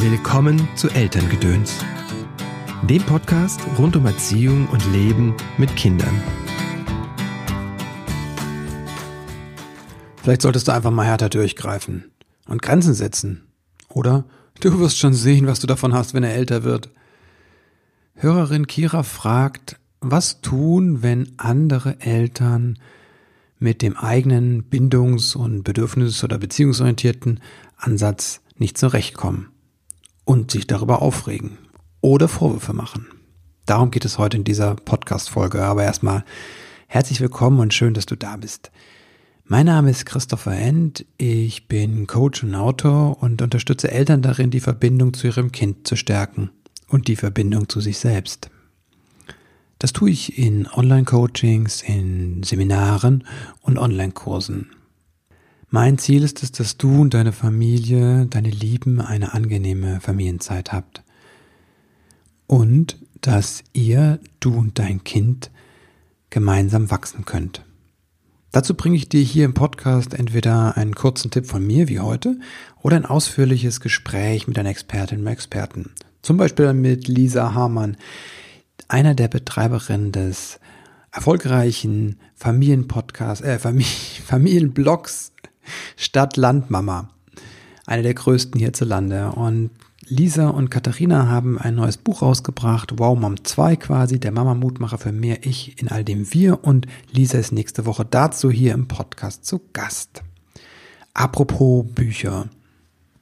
Willkommen zu Elterngedöns, dem Podcast rund um Erziehung und Leben mit Kindern. Vielleicht solltest du einfach mal härter durchgreifen und Grenzen setzen. Oder du wirst schon sehen, was du davon hast, wenn er älter wird. Hörerin Kira fragt, was tun, wenn andere Eltern mit dem eigenen bindungs- und bedürfnis- oder beziehungsorientierten Ansatz nicht zurechtkommen und sich darüber aufregen oder Vorwürfe machen. Darum geht es heute in dieser Podcast-Folge. Aber erstmal herzlich willkommen und schön, dass du da bist. Mein Name ist Christopher End. Ich bin Coach und Autor und unterstütze Eltern darin, die Verbindung zu ihrem Kind zu stärken und die Verbindung zu sich selbst. Das tue ich in Online-Coachings, in Seminaren und Online-Kursen. Mein Ziel ist es, dass du und deine Familie, deine Lieben eine angenehme Familienzeit habt. Und dass ihr, du und dein Kind gemeinsam wachsen könnt. Dazu bringe ich dir hier im Podcast entweder einen kurzen Tipp von mir wie heute oder ein ausführliches Gespräch mit einer Expertin oder Experten. Zum Beispiel mit Lisa Hamann, einer der Betreiberinnen des erfolgreichen Familienpodcasts, äh, Familienblogs Stadt-Land-Mama. Eine der größten hierzulande. Und Lisa und Katharina haben ein neues Buch rausgebracht, Wow Mom 2 quasi, der Mama-Mutmacher für mehr Ich in all dem Wir. Und Lisa ist nächste Woche dazu hier im Podcast zu Gast. Apropos Bücher.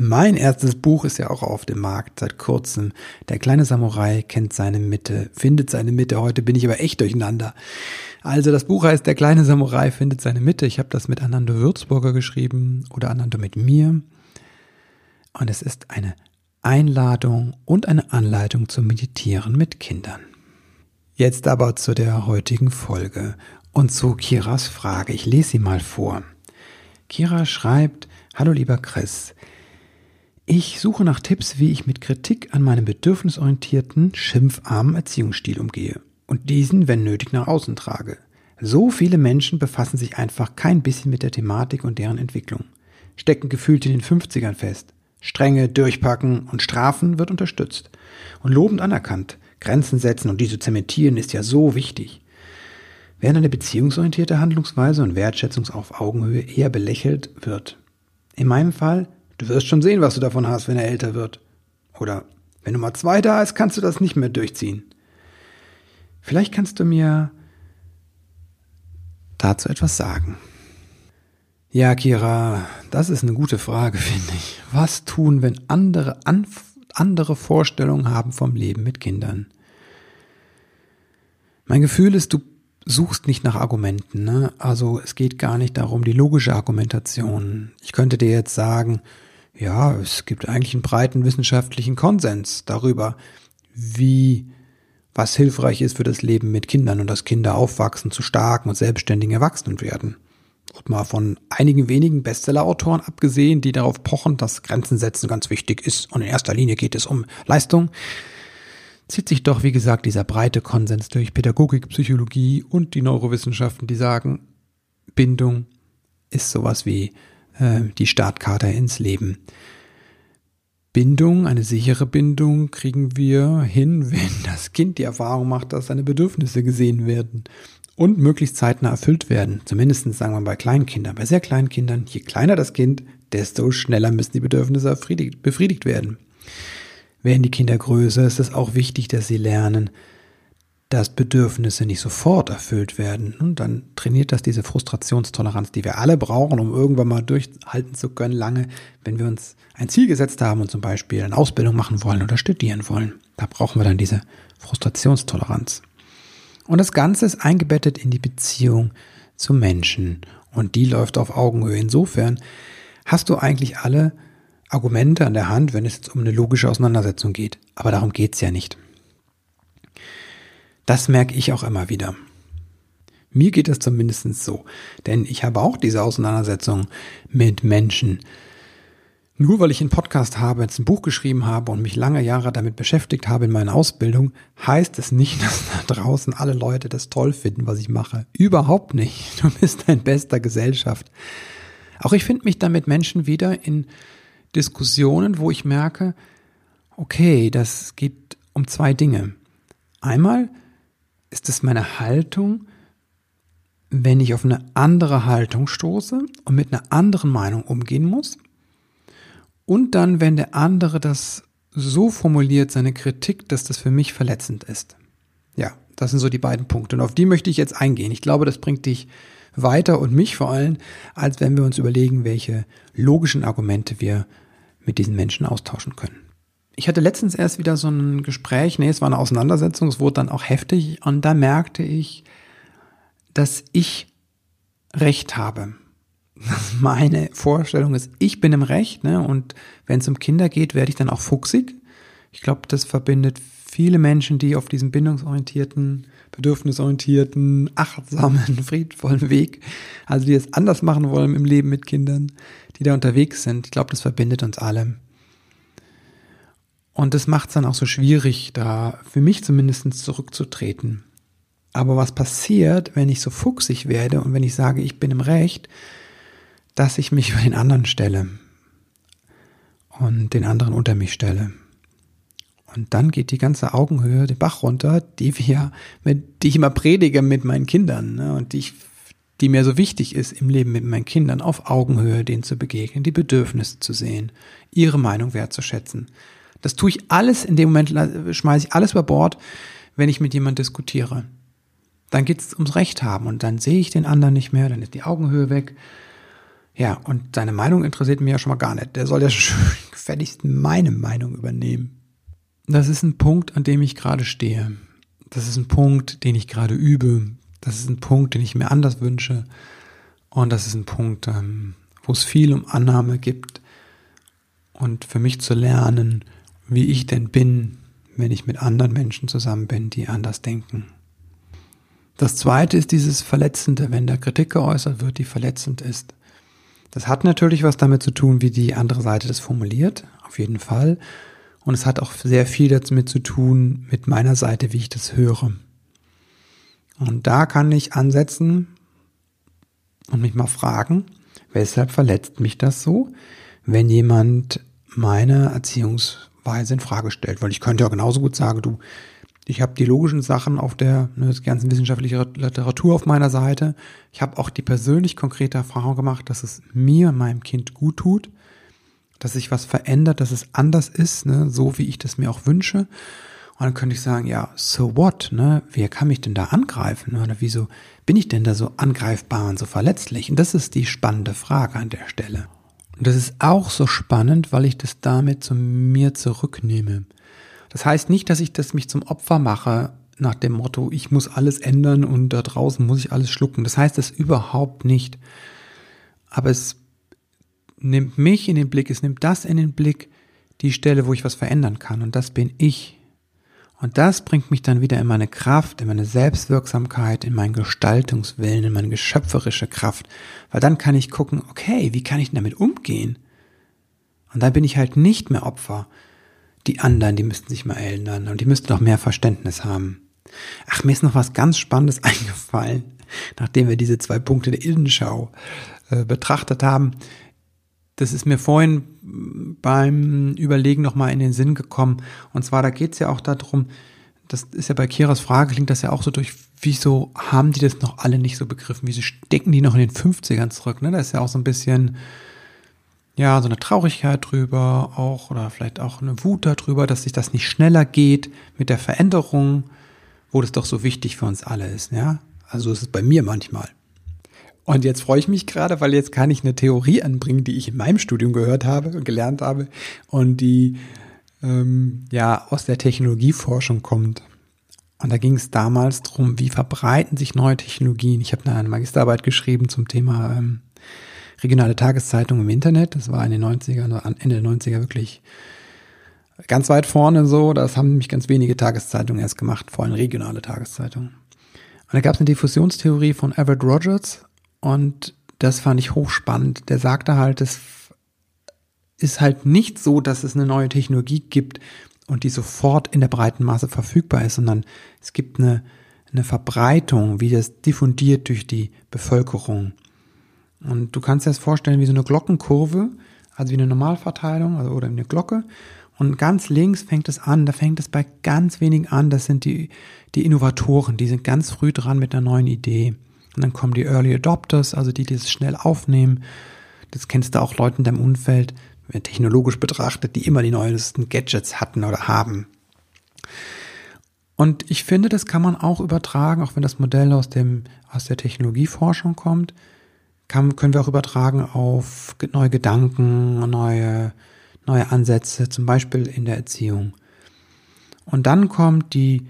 Mein erstes Buch ist ja auch auf dem Markt seit kurzem. Der kleine Samurai kennt seine Mitte, findet seine Mitte. Heute bin ich aber echt durcheinander. Also das Buch heißt Der kleine Samurai findet seine Mitte. Ich habe das mit Anando Würzburger geschrieben oder Anando mit mir. Und es ist eine Einladung und eine Anleitung zum Meditieren mit Kindern. Jetzt aber zu der heutigen Folge und zu Kiras Frage. Ich lese sie mal vor. Kira schreibt, Hallo lieber Chris, ich suche nach Tipps, wie ich mit Kritik an meinem bedürfnisorientierten, schimpfarmen Erziehungsstil umgehe und diesen, wenn nötig, nach außen trage. So viele Menschen befassen sich einfach kein bisschen mit der Thematik und deren Entwicklung, stecken gefühlt in den 50ern fest. Strenge, durchpacken und strafen wird unterstützt und lobend anerkannt. Grenzen setzen und diese zementieren ist ja so wichtig. Während eine beziehungsorientierte Handlungsweise und Wertschätzung auf Augenhöhe eher belächelt wird. In meinem Fall Du wirst schon sehen, was du davon hast, wenn er älter wird. Oder wenn Nummer zwei da ist, kannst du das nicht mehr durchziehen. Vielleicht kannst du mir dazu etwas sagen. Ja, Kira, das ist eine gute Frage, finde ich. Was tun, wenn andere Anf andere Vorstellungen haben vom Leben mit Kindern? Mein Gefühl ist, du suchst nicht nach Argumenten. Ne? Also es geht gar nicht darum, die logische Argumentation. Ich könnte dir jetzt sagen, ja, es gibt eigentlich einen breiten wissenschaftlichen Konsens darüber, wie was hilfreich ist für das Leben mit Kindern und dass Kinder aufwachsen zu starken und selbstständigen Erwachsenen werden. Und mal von einigen wenigen Bestseller-Autoren abgesehen, die darauf pochen, dass Grenzen setzen ganz wichtig ist und in erster Linie geht es um Leistung, zieht sich doch, wie gesagt, dieser breite Konsens durch Pädagogik, Psychologie und die Neurowissenschaften, die sagen, Bindung ist sowas wie äh, die Startkarte ins Leben. Bindung, eine sichere Bindung kriegen wir hin, wenn das Kind die Erfahrung macht, dass seine Bedürfnisse gesehen werden und möglichst zeitnah erfüllt werden. Zumindest sagen wir bei Kleinkindern. Bei sehr kleinen Kindern, je kleiner das Kind, desto schneller müssen die Bedürfnisse befriedigt werden. Werden die Kinder größer, ist es auch wichtig, dass sie lernen, dass Bedürfnisse nicht sofort erfüllt werden. Und dann trainiert das diese Frustrationstoleranz, die wir alle brauchen, um irgendwann mal durchhalten zu können, lange, wenn wir uns ein Ziel gesetzt haben und zum Beispiel eine Ausbildung machen wollen oder studieren wollen. Da brauchen wir dann diese Frustrationstoleranz. Und das Ganze ist eingebettet in die Beziehung zu Menschen. Und die läuft auf Augenhöhe. Insofern hast du eigentlich alle Argumente an der Hand, wenn es jetzt um eine logische Auseinandersetzung geht. Aber darum geht's ja nicht. Das merke ich auch immer wieder. Mir geht es zumindest so, denn ich habe auch diese Auseinandersetzung mit Menschen. Nur weil ich einen Podcast habe, jetzt ein Buch geschrieben habe und mich lange Jahre damit beschäftigt habe in meiner Ausbildung, heißt es nicht, dass da draußen alle Leute das toll finden, was ich mache. Überhaupt nicht. Du bist ein bester Gesellschaft. Auch ich finde mich dann mit Menschen wieder in Diskussionen, wo ich merke, okay, das geht um zwei Dinge. Einmal ist es meine Haltung, wenn ich auf eine andere Haltung stoße und mit einer anderen Meinung umgehen muss. Und dann, wenn der andere das so formuliert, seine Kritik, dass das für mich verletzend ist. Ja, das sind so die beiden Punkte. Und auf die möchte ich jetzt eingehen. Ich glaube, das bringt dich weiter und mich vor allem, als wenn wir uns überlegen, welche logischen Argumente wir mit diesen Menschen austauschen können. Ich hatte letztens erst wieder so ein Gespräch, nee, es war eine Auseinandersetzung, es wurde dann auch heftig und da merkte ich, dass ich Recht habe. Meine Vorstellung ist, ich bin im Recht, ne? Und wenn es um Kinder geht, werde ich dann auch fuchsig. Ich glaube, das verbindet viele Menschen, die auf diesem bindungsorientierten, bedürfnisorientierten, achtsamen, friedvollen Weg, also die es anders machen wollen im Leben mit Kindern, die da unterwegs sind. Ich glaube, das verbindet uns alle. Und das macht es dann auch so schwierig, da für mich zumindest zurückzutreten. Aber was passiert, wenn ich so fuchsig werde und wenn ich sage, ich bin im Recht, dass ich mich über den anderen stelle und den anderen unter mich stelle. Und dann geht die ganze Augenhöhe den Bach runter, die wir, mit, die ich immer predige mit meinen Kindern, ne, und die ich, die mir so wichtig ist im Leben mit meinen Kindern, auf Augenhöhe denen zu begegnen, die Bedürfnisse zu sehen, ihre Meinung wertzuschätzen. Das tue ich alles in dem Moment, schmeiße ich alles über Bord, wenn ich mit jemand diskutiere. Dann geht es ums Recht haben und dann sehe ich den anderen nicht mehr, dann ist die Augenhöhe weg. Ja, und seine Meinung interessiert mich ja schon mal gar nicht. Der soll ja gefälligst meine Meinung übernehmen. Das ist ein Punkt, an dem ich gerade stehe. Das ist ein Punkt, den ich gerade übe. Das ist ein Punkt, den ich mir anders wünsche. Und das ist ein Punkt, ähm, wo es viel um Annahme gibt. Und für mich zu lernen, wie ich denn bin, wenn ich mit anderen Menschen zusammen bin, die anders denken. Das zweite ist dieses Verletzende, wenn da Kritik geäußert wird, die verletzend ist. Das hat natürlich was damit zu tun, wie die andere Seite das formuliert, auf jeden Fall. Und es hat auch sehr viel damit zu tun mit meiner Seite, wie ich das höre. Und da kann ich ansetzen und mich mal fragen, weshalb verletzt mich das so, wenn jemand meine Erziehungsweise in Frage stellt? Weil ich könnte ja genauso gut sagen, du, ich habe die logischen Sachen auf der ne, ganzen wissenschaftlichen Literatur auf meiner Seite. Ich habe auch die persönlich konkrete Erfahrung gemacht, dass es mir, meinem Kind gut tut, dass sich was verändert, dass es anders ist, ne, so wie ich das mir auch wünsche. Und dann könnte ich sagen, ja, so what, ne? Wer kann mich denn da angreifen? Oder wieso bin ich denn da so angreifbar und so verletzlich? Und das ist die spannende Frage an der Stelle. Und das ist auch so spannend, weil ich das damit zu mir zurücknehme. Das heißt nicht, dass ich das mich zum Opfer mache nach dem Motto, ich muss alles ändern und da draußen muss ich alles schlucken. Das heißt das überhaupt nicht. Aber es nimmt mich in den Blick, es nimmt das in den Blick, die Stelle, wo ich was verändern kann. Und das bin ich. Und das bringt mich dann wieder in meine Kraft, in meine Selbstwirksamkeit, in meinen Gestaltungswillen, in meine geschöpferische Kraft. Weil dann kann ich gucken, okay, wie kann ich damit umgehen? Und dann bin ich halt nicht mehr Opfer, die anderen, die müssten sich mal ändern und die müssten noch mehr Verständnis haben. Ach, mir ist noch was ganz Spannendes eingefallen, nachdem wir diese zwei Punkte der Innenschau äh, betrachtet haben. Das ist mir vorhin beim Überlegen nochmal in den Sinn gekommen. Und zwar, da geht es ja auch darum, das ist ja bei Kiras Frage, klingt das ja auch so durch, wieso haben die das noch alle nicht so begriffen? Wieso stecken die noch in den 50ern zurück? Ne? Da ist ja auch so ein bisschen, ja, so eine Traurigkeit drüber auch oder vielleicht auch eine Wut darüber, dass sich das nicht schneller geht mit der Veränderung, wo das doch so wichtig für uns alle ist, ja. Also ist es bei mir manchmal. Und jetzt freue ich mich gerade, weil jetzt kann ich eine Theorie anbringen, die ich in meinem Studium gehört habe und gelernt habe und die ähm, ja aus der Technologieforschung kommt. Und da ging es damals darum, wie verbreiten sich neue Technologien. Ich habe eine Magisterarbeit geschrieben zum Thema ähm, regionale Tageszeitung im Internet. Das war in den 90ern, Ende der 90er wirklich ganz weit vorne so. Das haben nämlich ganz wenige Tageszeitungen erst gemacht, vor allem regionale Tageszeitungen. Und da gab es eine Diffusionstheorie von Everett Rogers und das fand ich hochspannend. Der sagte halt, es ist halt nicht so, dass es eine neue Technologie gibt und die sofort in der breiten Masse verfügbar ist, sondern es gibt eine, eine Verbreitung, wie das diffundiert durch die Bevölkerung. Und du kannst dir das vorstellen wie so eine Glockenkurve, also wie eine Normalverteilung also, oder eine Glocke. Und ganz links fängt es an, da fängt es bei ganz wenigen an, das sind die, die Innovatoren, die sind ganz früh dran mit einer neuen Idee. Und dann kommen die Early Adopters, also die, die es schnell aufnehmen. Das kennst du auch Leute in deinem Umfeld, technologisch betrachtet, die immer die neuesten Gadgets hatten oder haben. Und ich finde, das kann man auch übertragen, auch wenn das Modell aus dem, aus der Technologieforschung kommt, kann, können wir auch übertragen auf neue Gedanken, neue, neue Ansätze, zum Beispiel in der Erziehung. Und dann kommt die,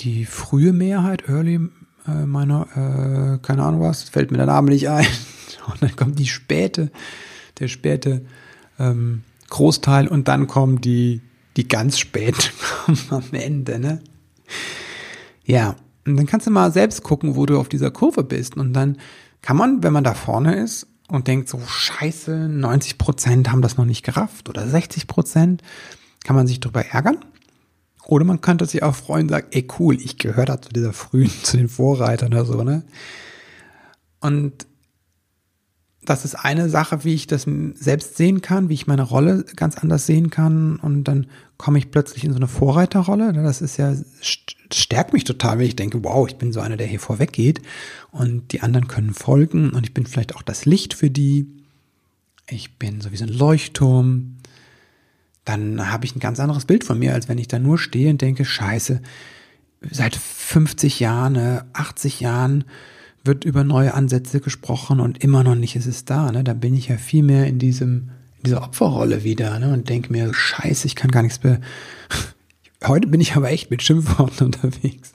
die frühe Mehrheit, Early, äh, meiner, äh, keine Ahnung was, fällt mir der Name nicht ein. Und dann kommt die späte, der späte ähm, Großteil und dann kommen die, die ganz spät am Ende, ne? Ja, und dann kannst du mal selbst gucken, wo du auf dieser Kurve bist. Und dann kann man, wenn man da vorne ist und denkt so, scheiße, 90 Prozent haben das noch nicht gerafft oder 60 Prozent, kann man sich darüber ärgern. Oder man könnte sich auch freuen und sagen, ey cool, ich gehöre da zu dieser frühen, zu den Vorreitern oder so, ne? Und das ist eine Sache, wie ich das selbst sehen kann, wie ich meine Rolle ganz anders sehen kann. Und dann komme ich plötzlich in so eine Vorreiterrolle. Das ist ja, stärkt mich total, wenn ich denke, wow, ich bin so einer, der hier vorweg geht. Und die anderen können folgen. Und ich bin vielleicht auch das Licht für die. Ich bin so wie so ein Leuchtturm. Dann habe ich ein ganz anderes Bild von mir, als wenn ich da nur stehe und denke, scheiße, seit 50 Jahren, 80 Jahren wird über neue Ansätze gesprochen und immer noch nicht ist es da. Ne? Da bin ich ja viel mehr in diesem, in dieser Opferrolle wieder ne? und denke mir, scheiße, ich kann gar nichts mehr. Heute bin ich aber echt mit Schimpfworten unterwegs.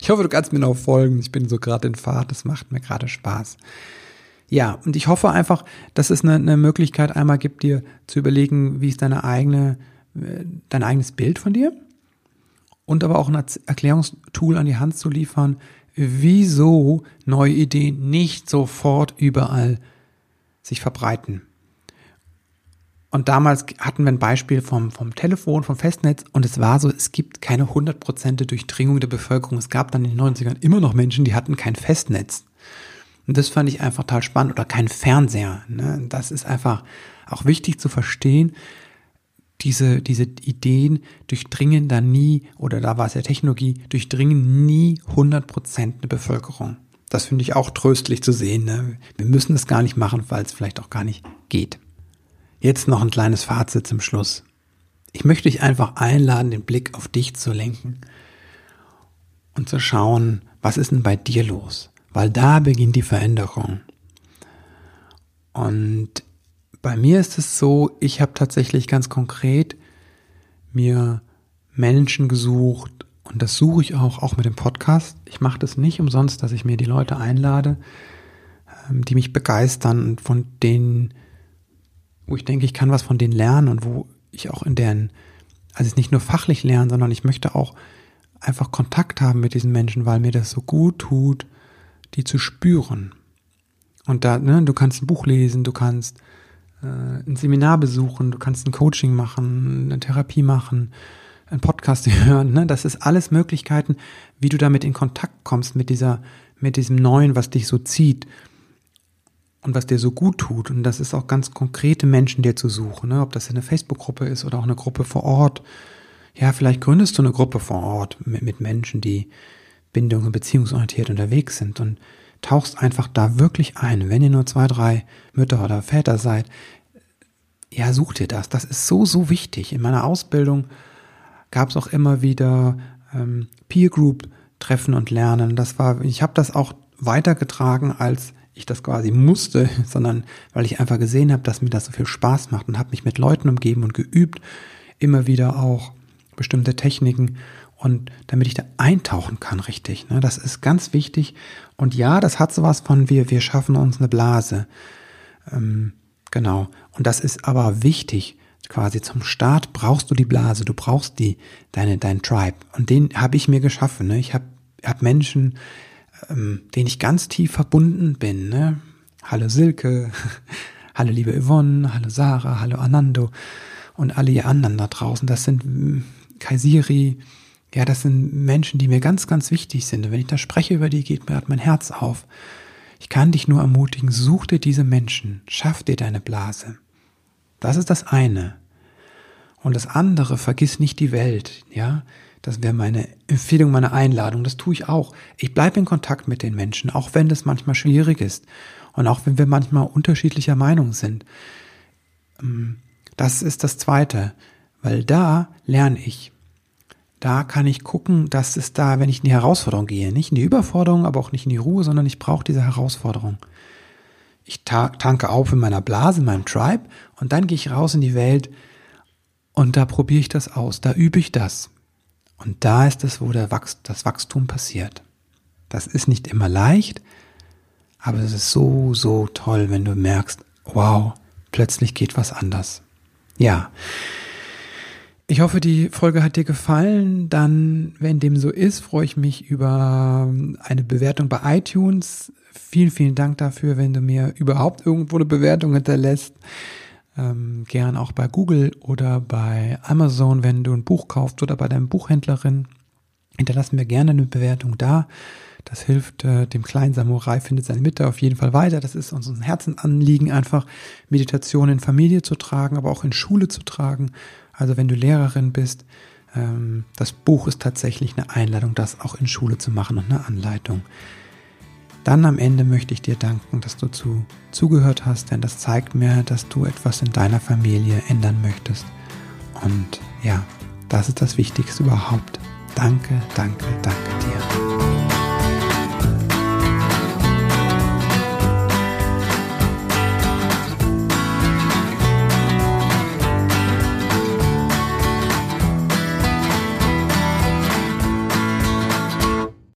Ich hoffe, du kannst mir noch folgen. Ich bin so gerade in Fahrt, das macht mir gerade Spaß. Ja, und ich hoffe einfach, dass es eine, eine Möglichkeit einmal gibt, dir zu überlegen, wie ist deine eigene, äh, dein eigenes Bild von dir und aber auch ein Erklärungstool an die Hand zu liefern, wieso neue Ideen nicht sofort überall sich verbreiten. Und damals hatten wir ein Beispiel vom, vom Telefon, vom Festnetz und es war so, es gibt keine hundertprozentige Durchdringung der Bevölkerung. Es gab dann in den 90ern immer noch Menschen, die hatten kein Festnetz. Und das fand ich einfach total spannend oder kein Fernseher. Ne? Das ist einfach auch wichtig zu verstehen, diese, diese Ideen durchdringen da nie, oder da war es ja Technologie, durchdringen nie 100% eine Bevölkerung. Das finde ich auch tröstlich zu sehen. Ne? Wir müssen es gar nicht machen, weil es vielleicht auch gar nicht geht. Jetzt noch ein kleines Fazit zum Schluss. Ich möchte dich einfach einladen, den Blick auf dich zu lenken und zu schauen, was ist denn bei dir los? Weil da beginnt die Veränderung. Und bei mir ist es so, ich habe tatsächlich ganz konkret mir Menschen gesucht und das suche ich auch, auch mit dem Podcast. Ich mache das nicht umsonst, dass ich mir die Leute einlade, ähm, die mich begeistern und von denen, wo ich denke, ich kann was von denen lernen und wo ich auch in deren, also nicht nur fachlich lernen, sondern ich möchte auch einfach Kontakt haben mit diesen Menschen, weil mir das so gut tut, die zu spüren. Und da, ne, du kannst ein Buch lesen, du kannst äh, ein Seminar besuchen, du kannst ein Coaching machen, eine Therapie machen, einen Podcast hören. Ne? Das ist alles Möglichkeiten, wie du damit in Kontakt kommst mit dieser, mit diesem Neuen, was dich so zieht und was dir so gut tut. Und das ist auch ganz konkrete Menschen dir zu suchen, ne? ob das eine Facebook-Gruppe ist oder auch eine Gruppe vor Ort. Ja, vielleicht gründest du eine Gruppe vor Ort mit, mit Menschen, die bindungs- und beziehungsorientiert unterwegs sind und tauchst einfach da wirklich ein. Wenn ihr nur zwei, drei Mütter oder Väter seid, ja, such dir das. Das ist so, so wichtig. In meiner Ausbildung gab es auch immer wieder ähm, Peer Group Treffen und Lernen. Das war, ich habe das auch weitergetragen, als ich das quasi musste, sondern weil ich einfach gesehen habe, dass mir das so viel Spaß macht und habe mich mit Leuten umgeben und geübt, immer wieder auch bestimmte Techniken und damit ich da eintauchen kann, richtig. Ne? Das ist ganz wichtig. Und ja, das hat sowas von wir, wir schaffen uns eine Blase. Ähm, genau. Und das ist aber wichtig. Quasi zum Start brauchst du die Blase, du brauchst die, deine, dein Tribe. Und den habe ich mir geschaffen. Ne? Ich habe hab Menschen, ähm, denen ich ganz tief verbunden bin. Ne? Hallo Silke, hallo liebe Yvonne, hallo Sarah, hallo Anando und alle ihr anderen da draußen. Das sind hm, Kaisiri, ja, das sind Menschen, die mir ganz, ganz wichtig sind. Und wenn ich da spreche über die, geht mir halt mein Herz auf. Ich kann dich nur ermutigen, such dir diese Menschen, schaff dir deine Blase. Das ist das eine. Und das andere, vergiss nicht die Welt, ja. Das wäre meine Empfehlung, meine Einladung. Das tue ich auch. Ich bleibe in Kontakt mit den Menschen, auch wenn das manchmal schwierig ist und auch wenn wir manchmal unterschiedlicher Meinung sind. Ähm, das ist das Zweite, weil da lerne ich. Da kann ich gucken, dass es da, wenn ich in die Herausforderung gehe, nicht in die Überforderung, aber auch nicht in die Ruhe, sondern ich brauche diese Herausforderung. Ich tanke auf in meiner Blase, in meinem Tribe und dann gehe ich raus in die Welt und da probiere ich das aus, da übe ich das. Und da ist es, wo der Wachs das Wachstum passiert. Das ist nicht immer leicht, aber es ist so, so toll, wenn du merkst, wow, plötzlich geht was anders. Ja. Ich hoffe, die Folge hat dir gefallen. Dann, wenn dem so ist, freue ich mich über eine Bewertung bei iTunes. Vielen, vielen Dank dafür, wenn du mir überhaupt irgendwo eine Bewertung hinterlässt. Ähm, gern auch bei Google oder bei Amazon, wenn du ein Buch kaufst oder bei deinem Buchhändlerin. Hinterlass mir gerne eine Bewertung da. Das hilft äh, dem kleinen Samurai, findet seine Mitte auf jeden Fall weiter. Das ist uns ein Herzenanliegen, einfach Meditation in Familie zu tragen, aber auch in Schule zu tragen. Also wenn du Lehrerin bist, ähm, das Buch ist tatsächlich eine Einladung, das auch in Schule zu machen und eine Anleitung. Dann am Ende möchte ich dir danken, dass du zu, zugehört hast, denn das zeigt mir, dass du etwas in deiner Familie ändern möchtest. Und ja, das ist das Wichtigste überhaupt. Danke, danke, danke.